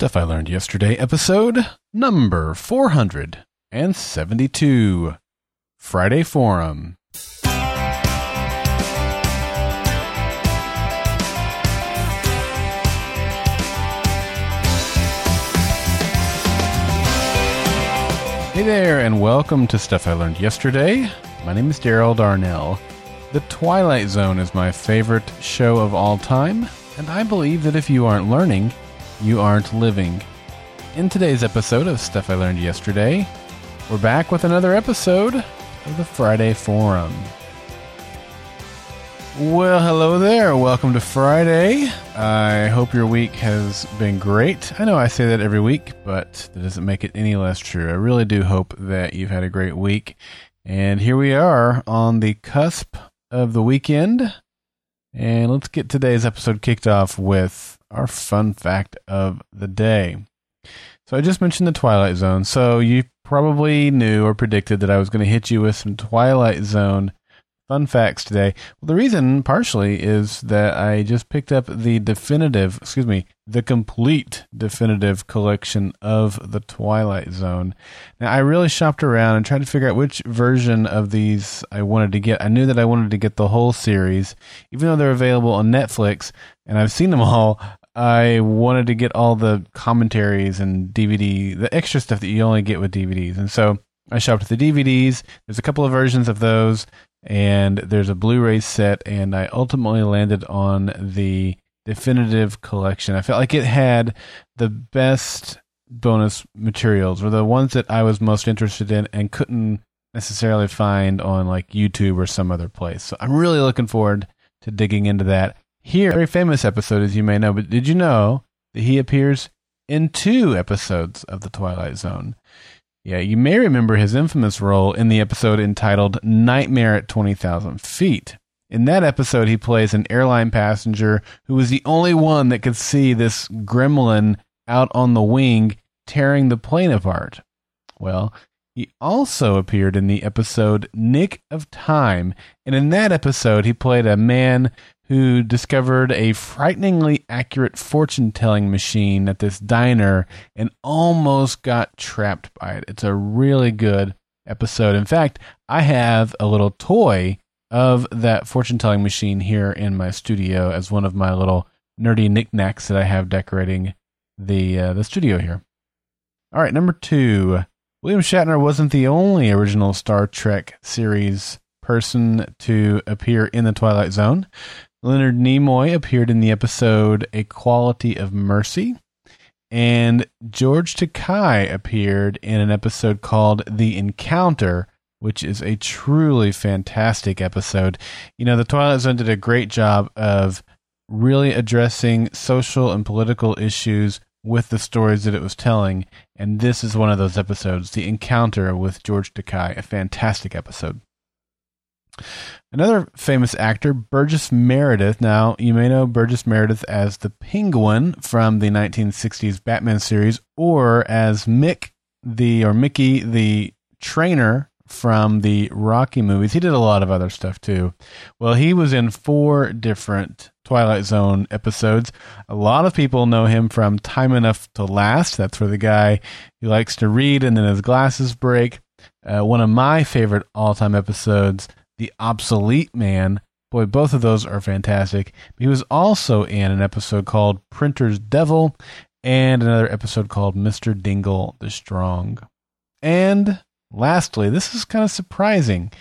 Stuff I Learned Yesterday, episode number 472 Friday Forum. Hey there, and welcome to Stuff I Learned Yesterday. My name is Daryl Darnell. The Twilight Zone is my favorite show of all time, and I believe that if you aren't learning, you aren't living. In today's episode of Stuff I Learned Yesterday, we're back with another episode of the Friday Forum. Well, hello there. Welcome to Friday. I hope your week has been great. I know I say that every week, but that doesn't make it any less true. I really do hope that you've had a great week. And here we are on the cusp of the weekend. And let's get today's episode kicked off with our fun fact of the day. So I just mentioned the Twilight Zone. So you probably knew or predicted that I was going to hit you with some Twilight Zone fun facts today. Well, the reason partially is that I just picked up the definitive, excuse me, the complete definitive collection of the Twilight Zone. Now, I really shopped around and tried to figure out which version of these I wanted to get. I knew that I wanted to get the whole series, even though they're available on Netflix and I've seen them all. I wanted to get all the commentaries and DVD, the extra stuff that you only get with DVDs. And so I shopped the DVDs. There's a couple of versions of those and there's a Blu-ray set, and I ultimately landed on the definitive collection. I felt like it had the best bonus materials, or the ones that I was most interested in, and couldn't necessarily find on like YouTube or some other place. So I'm really looking forward to digging into that. Here, very famous episode, as you may know, but did you know that he appears in two episodes of The Twilight Zone? Yeah, you may remember his infamous role in the episode entitled Nightmare at 20,000 Feet. In that episode, he plays an airline passenger who was the only one that could see this gremlin out on the wing tearing the plane apart. Well, he also appeared in the episode Nick of Time, and in that episode, he played a man who discovered a frighteningly accurate fortune telling machine at this diner and almost got trapped by it. It's a really good episode. In fact, I have a little toy of that fortune telling machine here in my studio as one of my little nerdy knickknacks that I have decorating the uh, the studio here. All right, number two. William Shatner wasn't the only original Star Trek series person to appear in the Twilight Zone. Leonard Nimoy appeared in the episode A Quality of Mercy. And George Takei appeared in an episode called The Encounter, which is a truly fantastic episode. You know, The Twilight Zone did a great job of really addressing social and political issues with the stories that it was telling. And this is one of those episodes, The Encounter with George Takei, a fantastic episode. Another famous actor, Burgess Meredith. Now, you may know Burgess Meredith as the Penguin from the 1960s Batman series, or as Mick the or Mickey the trainer from the Rocky movies. He did a lot of other stuff too. Well, he was in four different Twilight Zone episodes. A lot of people know him from Time Enough to Last. That's where the guy he likes to read and then his glasses break. Uh, one of my favorite all-time episodes the Obsolete Man. Boy, both of those are fantastic. He was also in an episode called Printer's Devil and another episode called Mr. Dingle the Strong. And lastly, this is kind of surprising.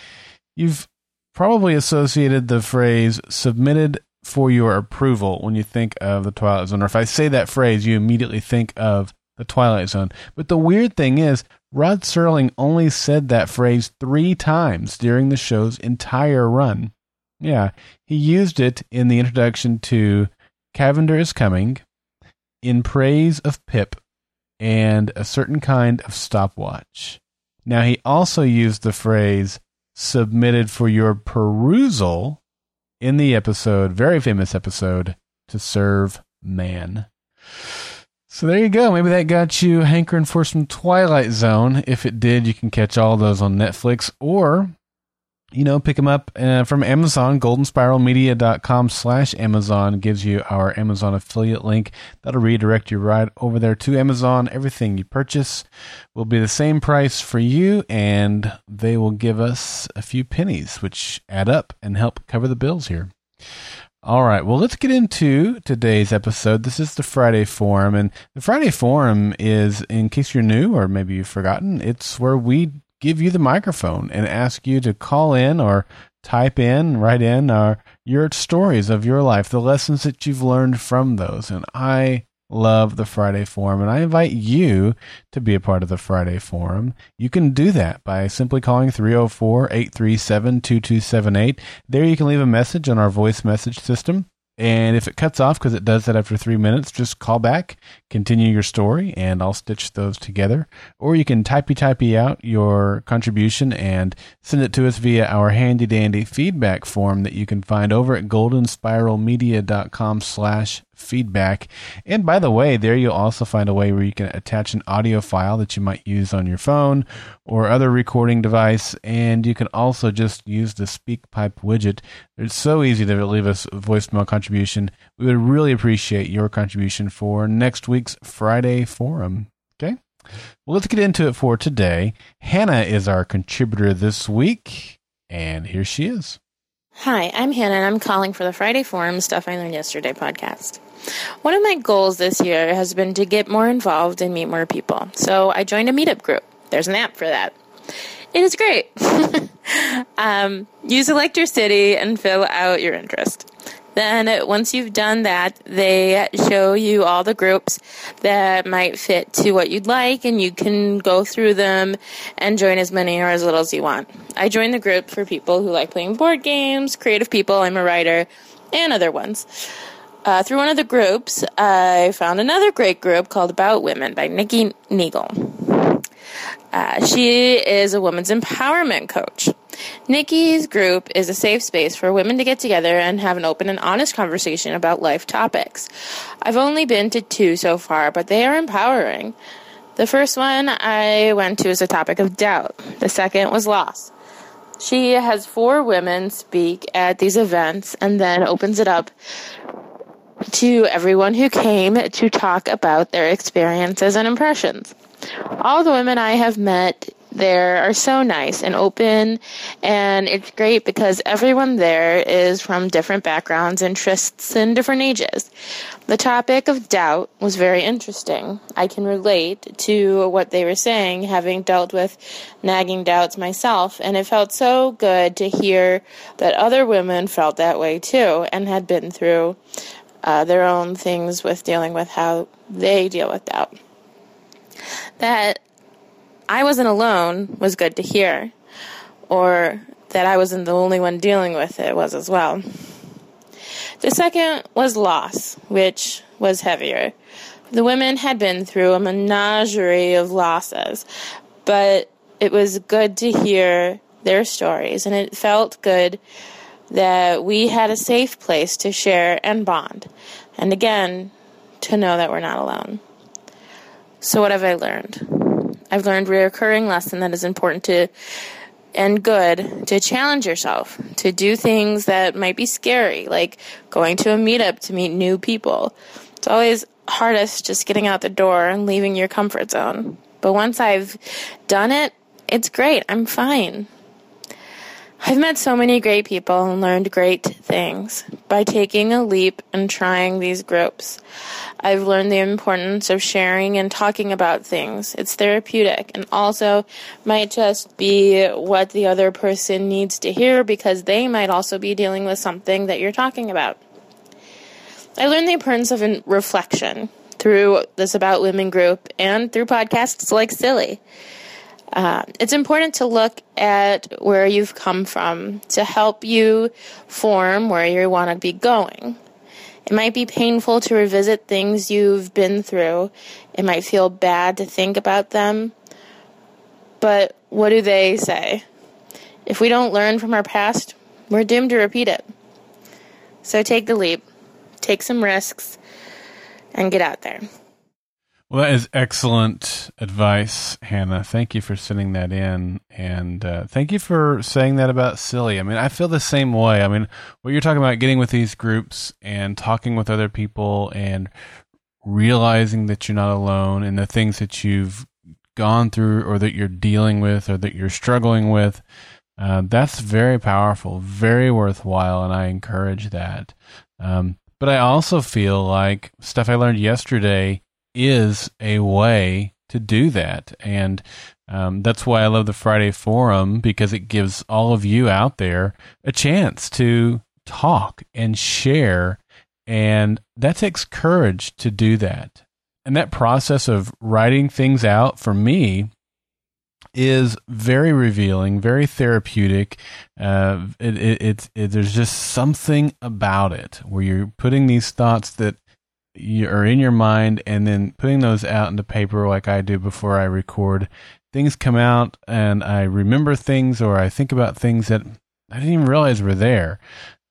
You've probably associated the phrase submitted for your approval when you think of the Twilight Zone. Or if I say that phrase, you immediately think of the Twilight Zone. But the weird thing is, Rod Serling only said that phrase three times during the show's entire run. Yeah, he used it in the introduction to Cavender is Coming, in praise of Pip, and a certain kind of stopwatch. Now, he also used the phrase submitted for your perusal in the episode, very famous episode, To Serve Man. So there you go. Maybe that got you hankering for some Twilight Zone. If it did, you can catch all those on Netflix or you know, pick them up uh, from Amazon. GoldenSpiralMedia.com slash Amazon gives you our Amazon affiliate link. That'll redirect you right over there to Amazon. Everything you purchase will be the same price for you, and they will give us a few pennies, which add up and help cover the bills here. All right, well, let's get into today's episode. This is the Friday Forum, and the Friday Forum is, in case you're new or maybe you've forgotten, it's where we give you the microphone and ask you to call in or type in, write in uh, your stories of your life, the lessons that you've learned from those. And I love the Friday Forum, and I invite you to be a part of the Friday Forum. You can do that by simply calling 304 837 2278. There you can leave a message on our voice message system. And if it cuts off, because it does that after three minutes, just call back, continue your story, and I'll stitch those together. Or you can typey typey out your contribution and send it to us via our handy dandy feedback form that you can find over at goldenspiralmedia.com slash feedback. And by the way, there you'll also find a way where you can attach an audio file that you might use on your phone or other recording device. And you can also just use the SpeakPipe widget. It's so easy to leave us a voicemail contribution. We would really appreciate your contribution for next week's Friday Forum. Okay. Well, let's get into it for today. Hanna is our contributor this week, and here she is. Hi, I'm Hanna, and I'm calling for the Friday Forum Stuff I Learned Yesterday podcast. One of my goals this year has been to get more involved and meet more people. So I joined a meetup group. There's an app for that. It is great. um, you select your city and fill out your interest. Then, once you've done that, they show you all the groups that might fit to what you'd like, and you can go through them and join as many or as little as you want. I joined the group for people who like playing board games, creative people, I'm a writer, and other ones. Uh, through one of the groups, I found another great group called About Women by Nikki Neagle. Uh, she is a women's empowerment coach. Nikki's group is a safe space for women to get together and have an open and honest conversation about life topics. I've only been to two so far, but they are empowering. The first one I went to is a topic of doubt. The second was loss. She has four women speak at these events and then opens it up to everyone who came to talk about their experiences and impressions. All the women I have met there are so nice and open, and it's great because everyone there is from different backgrounds, interests, and different ages. The topic of doubt was very interesting. I can relate to what they were saying, having dealt with nagging doubts myself, and it felt so good to hear that other women felt that way too and had been through uh, their own things with dealing with how they deal with doubt. That I wasn't alone was good to hear, or that I wasn't the only one dealing with it was as well. The second was loss, which was heavier. The women had been through a menagerie of losses, but it was good to hear their stories, and it felt good that we had a safe place to share and bond. And again, to know that we're not alone. So, what have I learned? I've learned a recurring lesson that is important to and good to challenge yourself to do things that might be scary, like going to a meetup to meet new people. It's always hardest just getting out the door and leaving your comfort zone. But once I've done it, it's great. I'm fine. I've met so many great people and learned great things by taking a leap and trying these groups. I've learned the importance of sharing and talking about things. It's therapeutic and also might just be what the other person needs to hear because they might also be dealing with something that you're talking about. I learned the importance of reflection through this About Women group and through podcasts like SILY. Uh, it's important to look at where you've come from to help you form where you want to be going. It might be painful to revisit things you've been through. It might feel bad to think about them. But what do they say? If we don't learn from our past, we're doomed to repeat it. So take the leap, take some risks, and get out there. Well, that is excellent advice, Hanna. Thank you for sending that in. And uh, thank you for saying that about SILY. I mean, I feel the same way. I mean, what you're talking about, getting with these groups and talking with other people and realizing that you're not alone and the things that you've gone through or that you're dealing with or that you're struggling with. Uh, that's very powerful, very worthwhile, and I encourage that. Um, but I also feel like stuff I learned yesterday is a way to do that. And um, that's why I love the Friday Forum because it gives all of you out there a chance to talk and share. And that takes courage to do that. And that process of writing things out for me is very revealing, very therapeutic. Uh, it, it, it, it, there's just something about it where you're putting these thoughts that you are in your mind and then putting those out into paper like I do before I record. Things come out and I remember things or I think about things that I didn't even realize were there.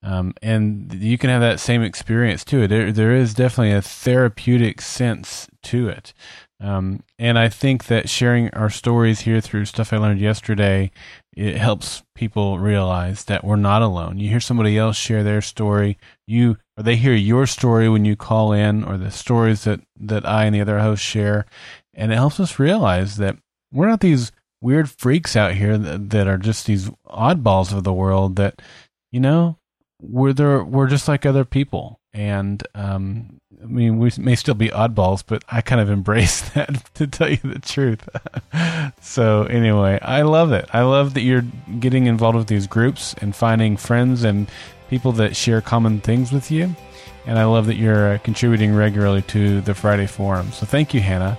Um, and you can have that same experience too. There, there is definitely a therapeutic sense to it. Um, and I think that sharing our stories here through stuff I learned yesterday, it helps people realize that we're not alone. You hear somebody else share their story, you or they hear your story when you call in, or the stories that that I and the other hosts share, and it helps us realize that we're not these weird freaks out here that, that are just these oddballs of the world. That you know, we're there, we're just like other people, and um, I mean, we may still be oddballs, but I kind of embrace that to tell you the truth. so anyway, I love it. I love that you're getting involved with these groups and finding friends and people that share common things with you. And I love that you're uh, contributing regularly to the Friday Forum. So thank you, Hanna.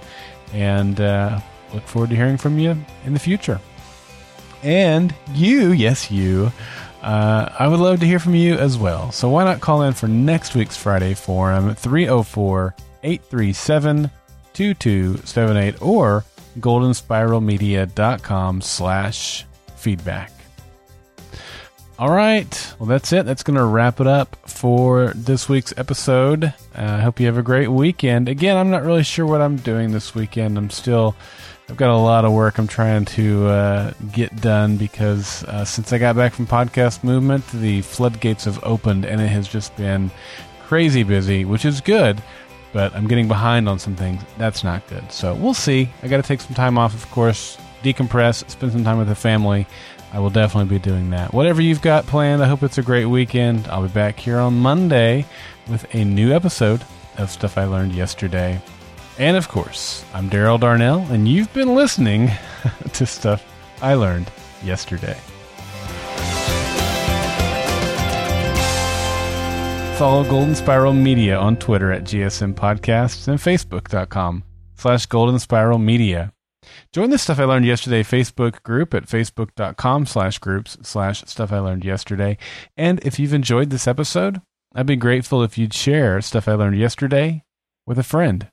And uh, look forward to hearing from you in the future. And you, yes, you uh, I would love to hear from you as well. So why not call in for next week's Friday Forum 304 837 2278 or goldenspiralmedia.com slash feedback. All right. Well, that's it. That's going to wrap it up for this week's episode. Uh, I uh, hope you have a great weekend. Again, I'm not really sure what I'm doing this weekend. I'm still I've got a lot of work I'm trying to uh, get done because uh, since I got back from Podcast Movement, the floodgates have opened and it has just been crazy busy, which is good. But I'm getting behind on some things. That's not good. So we'll see. I got to take some time off, of course, decompress, spend some time with the family. I will definitely be doing that. Whatever you've got planned, I hope it's a great weekend. I'll be back here on Monday with a new episode of Stuff I Learned Yesterday. And of course, I'm Daryl Darnell, and you've been listening to stuff I learned yesterday. Follow Golden Spiral Media on Twitter at GSM Podcasts and Facebook.com slash Golden Spiral Media. Join the Stuff I Learned Yesterday Facebook group at Facebook.com slash groups slash Stuff I Learned Yesterday. And if you've enjoyed this episode, I'd be grateful if you'd share Stuff I Learned Yesterday with a friend.